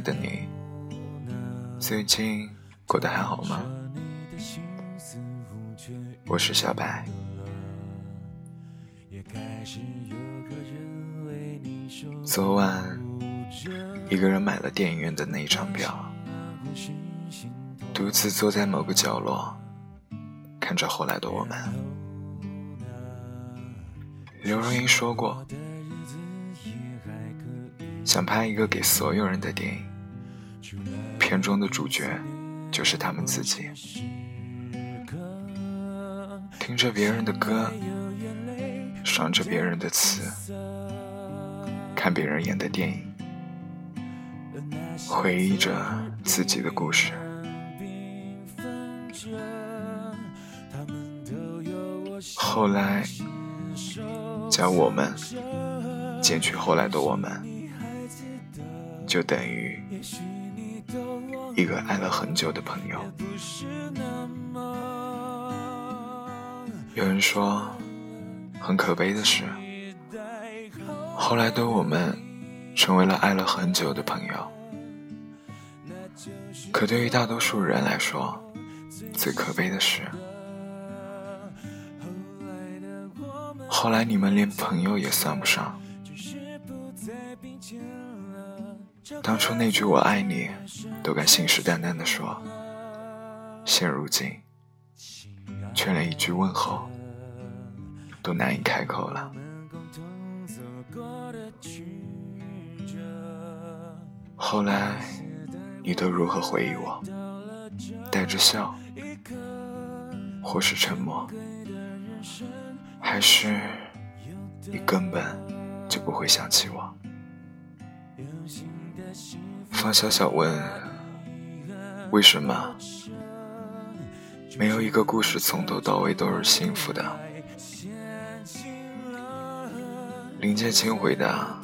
的你，最近过得还好吗？我是小白。昨晚，一个人买了电影院的那一张票，独自坐在某个角落，看着后来的我们。刘若英说过。想拍一个给所有人的电影，片中的主角就是他们自己。听着别人的歌，爽着别人的词，看别人演的电影，回忆着自己的故事。后来，将我们减去后来的我们。就等于一个爱了很久的朋友。有人说，很可悲的是，后来的我们成为了爱了很久的朋友。可对于大多数人来说，最可悲的是，后来你们连朋友也算不上。当初那句“我爱你”都敢信誓旦旦地说，现如今却连一句问候都难以开口了。后来你都如何回忆我？带着笑，或是沉默，还是你根本就不会想起我？方小小问：“为什么没有一个故事从头到尾都是幸福的？”林建清回答：“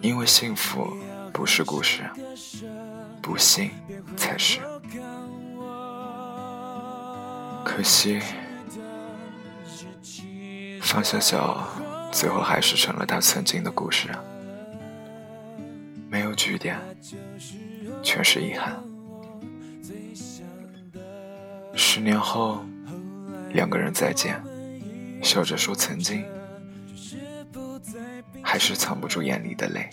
因为幸福不是故事，不幸才是。可惜，方小小最后还是成了他曾经的故事。”有句点，全是遗憾。十年后，两个人再见，笑着说曾经，还是藏不住眼里的泪。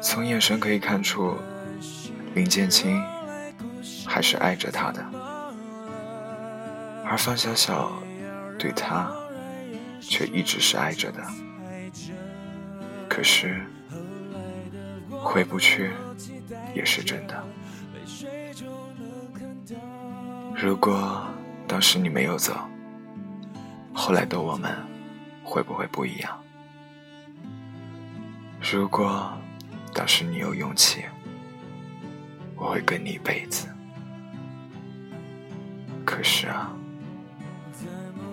从眼神可以看出，林建清还是爱着他的，而方小小对他却一直是爱着的。可是，回不去也是真的。如果当时你没有走，后来的我们会不会不一样？如果当时你有勇气，我会跟你一辈子。可是啊，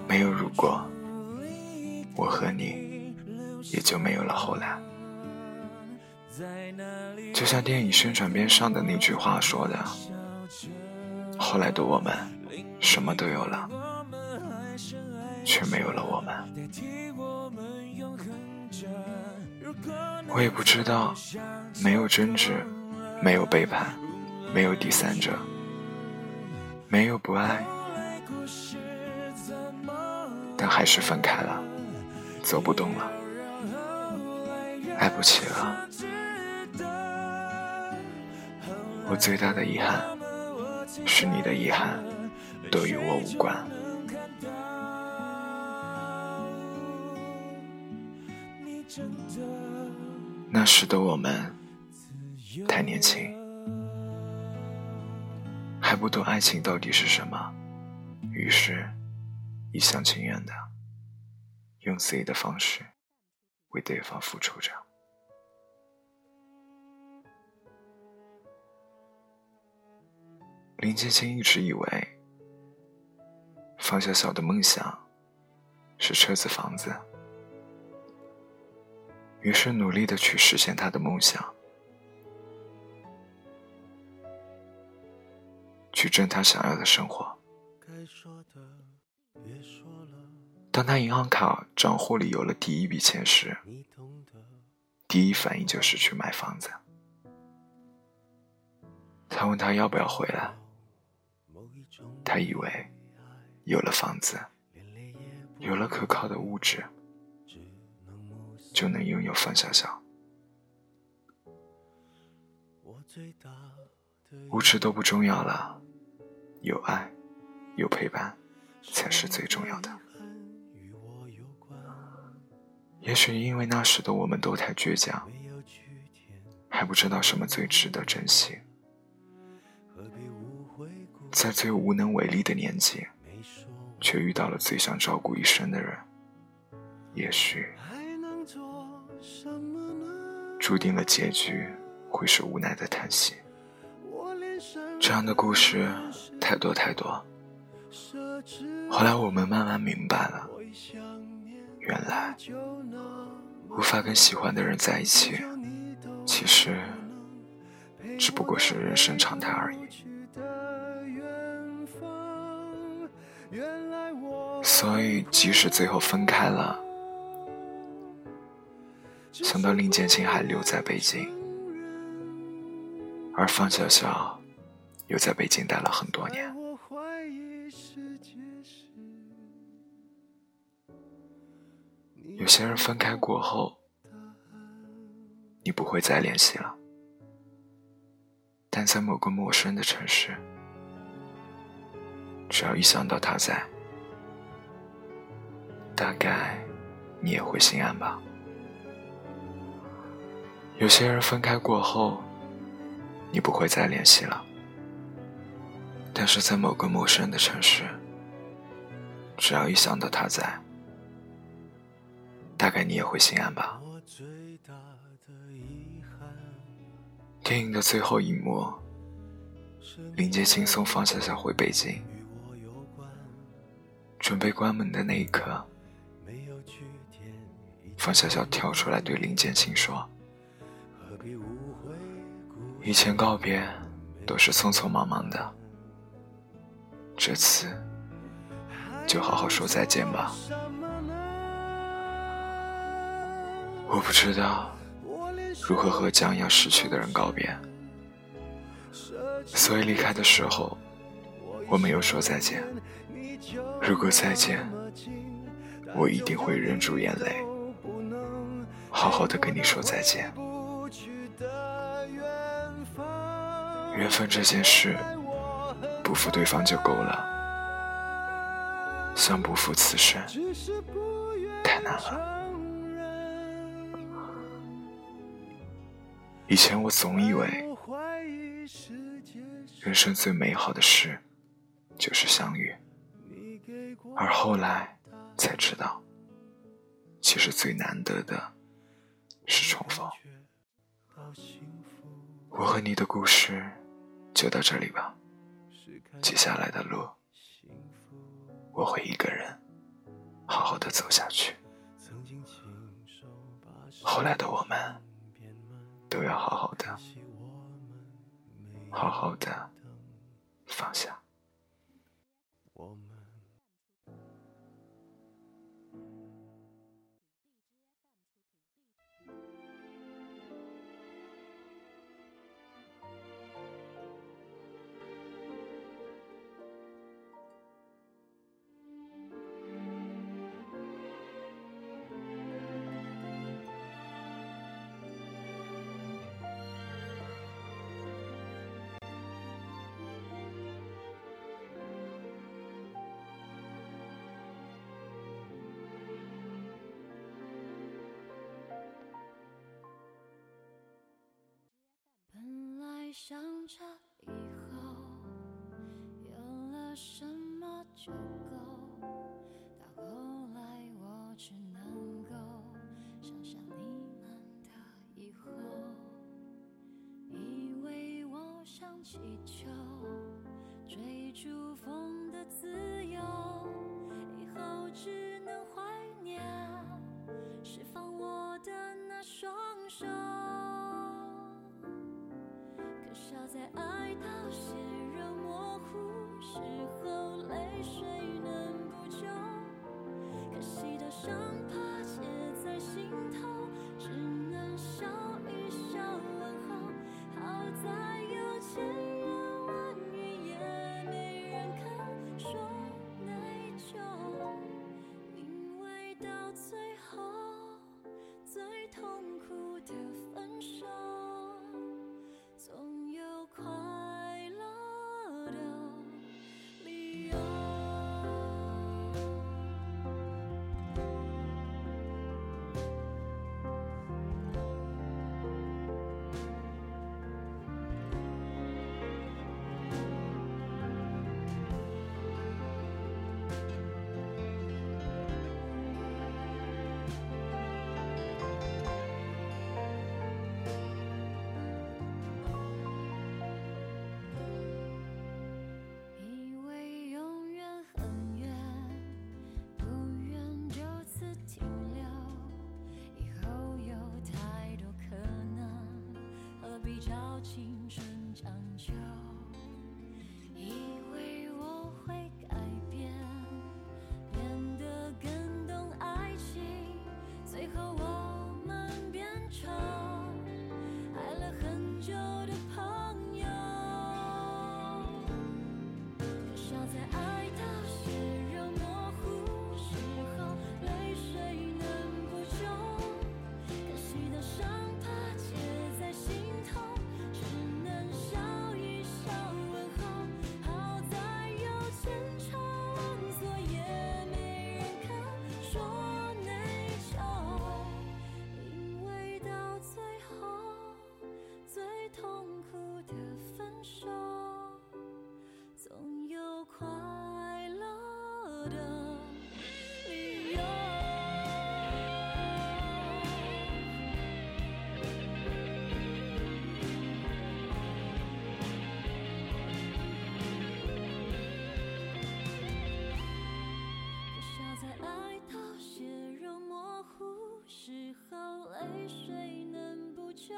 没有如果，我和你。也就没有了后来。就像电影宣传片上的那句话说的：“后来的我们，什么都有了，却没有了我们。”我也不知道，没有争执，没有背叛，没有第三者，没有不爱，但还是分开了，走不动了。爱不起了，我最大的遗憾是你的遗憾都与我无关。那时的我们太年轻，还不懂爱情到底是什么，于是，一厢情愿的用自己的方式为对方付出着。林建清一直以为方小小的梦想是车子房子，于是努力的去实现他的梦想，去挣他想要的生活。当他银行卡账户里有了第一笔钱时，第一反应就是去买房子。他问他要不要回来，他以为有了房子，有了可靠的物质，就能拥有方小小。物质都不重要了，有爱，有陪伴，才是最重要的。也许因为那时的我们都太倔强，还不知道什么最值得珍惜，在最无能为力的年纪，却遇到了最想照顾一生的人，也许注定了结局会是无奈的叹息。这样的故事太多太多。后来我们慢慢明白了，原来无法跟喜欢的人在一起，其实只不过是人生常态而已。所以，即使最后分开了，想到林建清还留在北京，而方小小。又在北京待了很多年。有些人分开过后，你不会再联系了，但在某个陌生的城市，只要一想到他在，大概你也会心安吧。有些人分开过后，你不会再联系了。但是在某个陌生的城市，只要一想到他在，大概你也会心安吧。电影的最后一幕，林杰轻松放下小回北京，准备关门的那一刻，方小小跳出来对林建清说：“以前告别都是匆匆忙忙的。”这次，就好好说再见吧。我不知道如何和将要失去的人告别，所以离开的时候，我没有说再见。如果再见，我一定会忍住眼泪，好好的跟你说再见。缘分这件事。不负对方就够了，想不负此生太难了。以前我总以为，人生最美好的事就是相遇，而后来才知道，其实最难得的是重逢。我和你的故事就到这里吧。接下来的路，我会一个人好好的走下去。后来的我们，都要好好的，好好的放下。想着以后有了什么就在爱到血肉模糊时候，泪水能补救。可惜的伤疤结在心头，只的理由。笑在爱到血肉模糊时候，泪水能补救。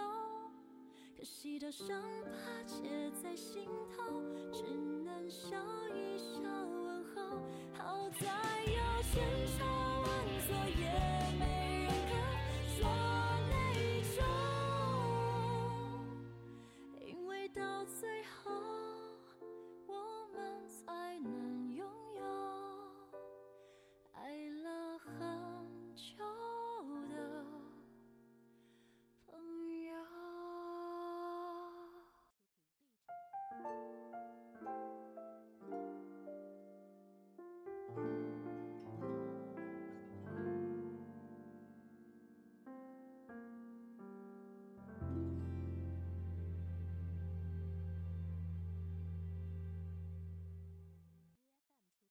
可惜的伤疤结在心头，只能笑。笑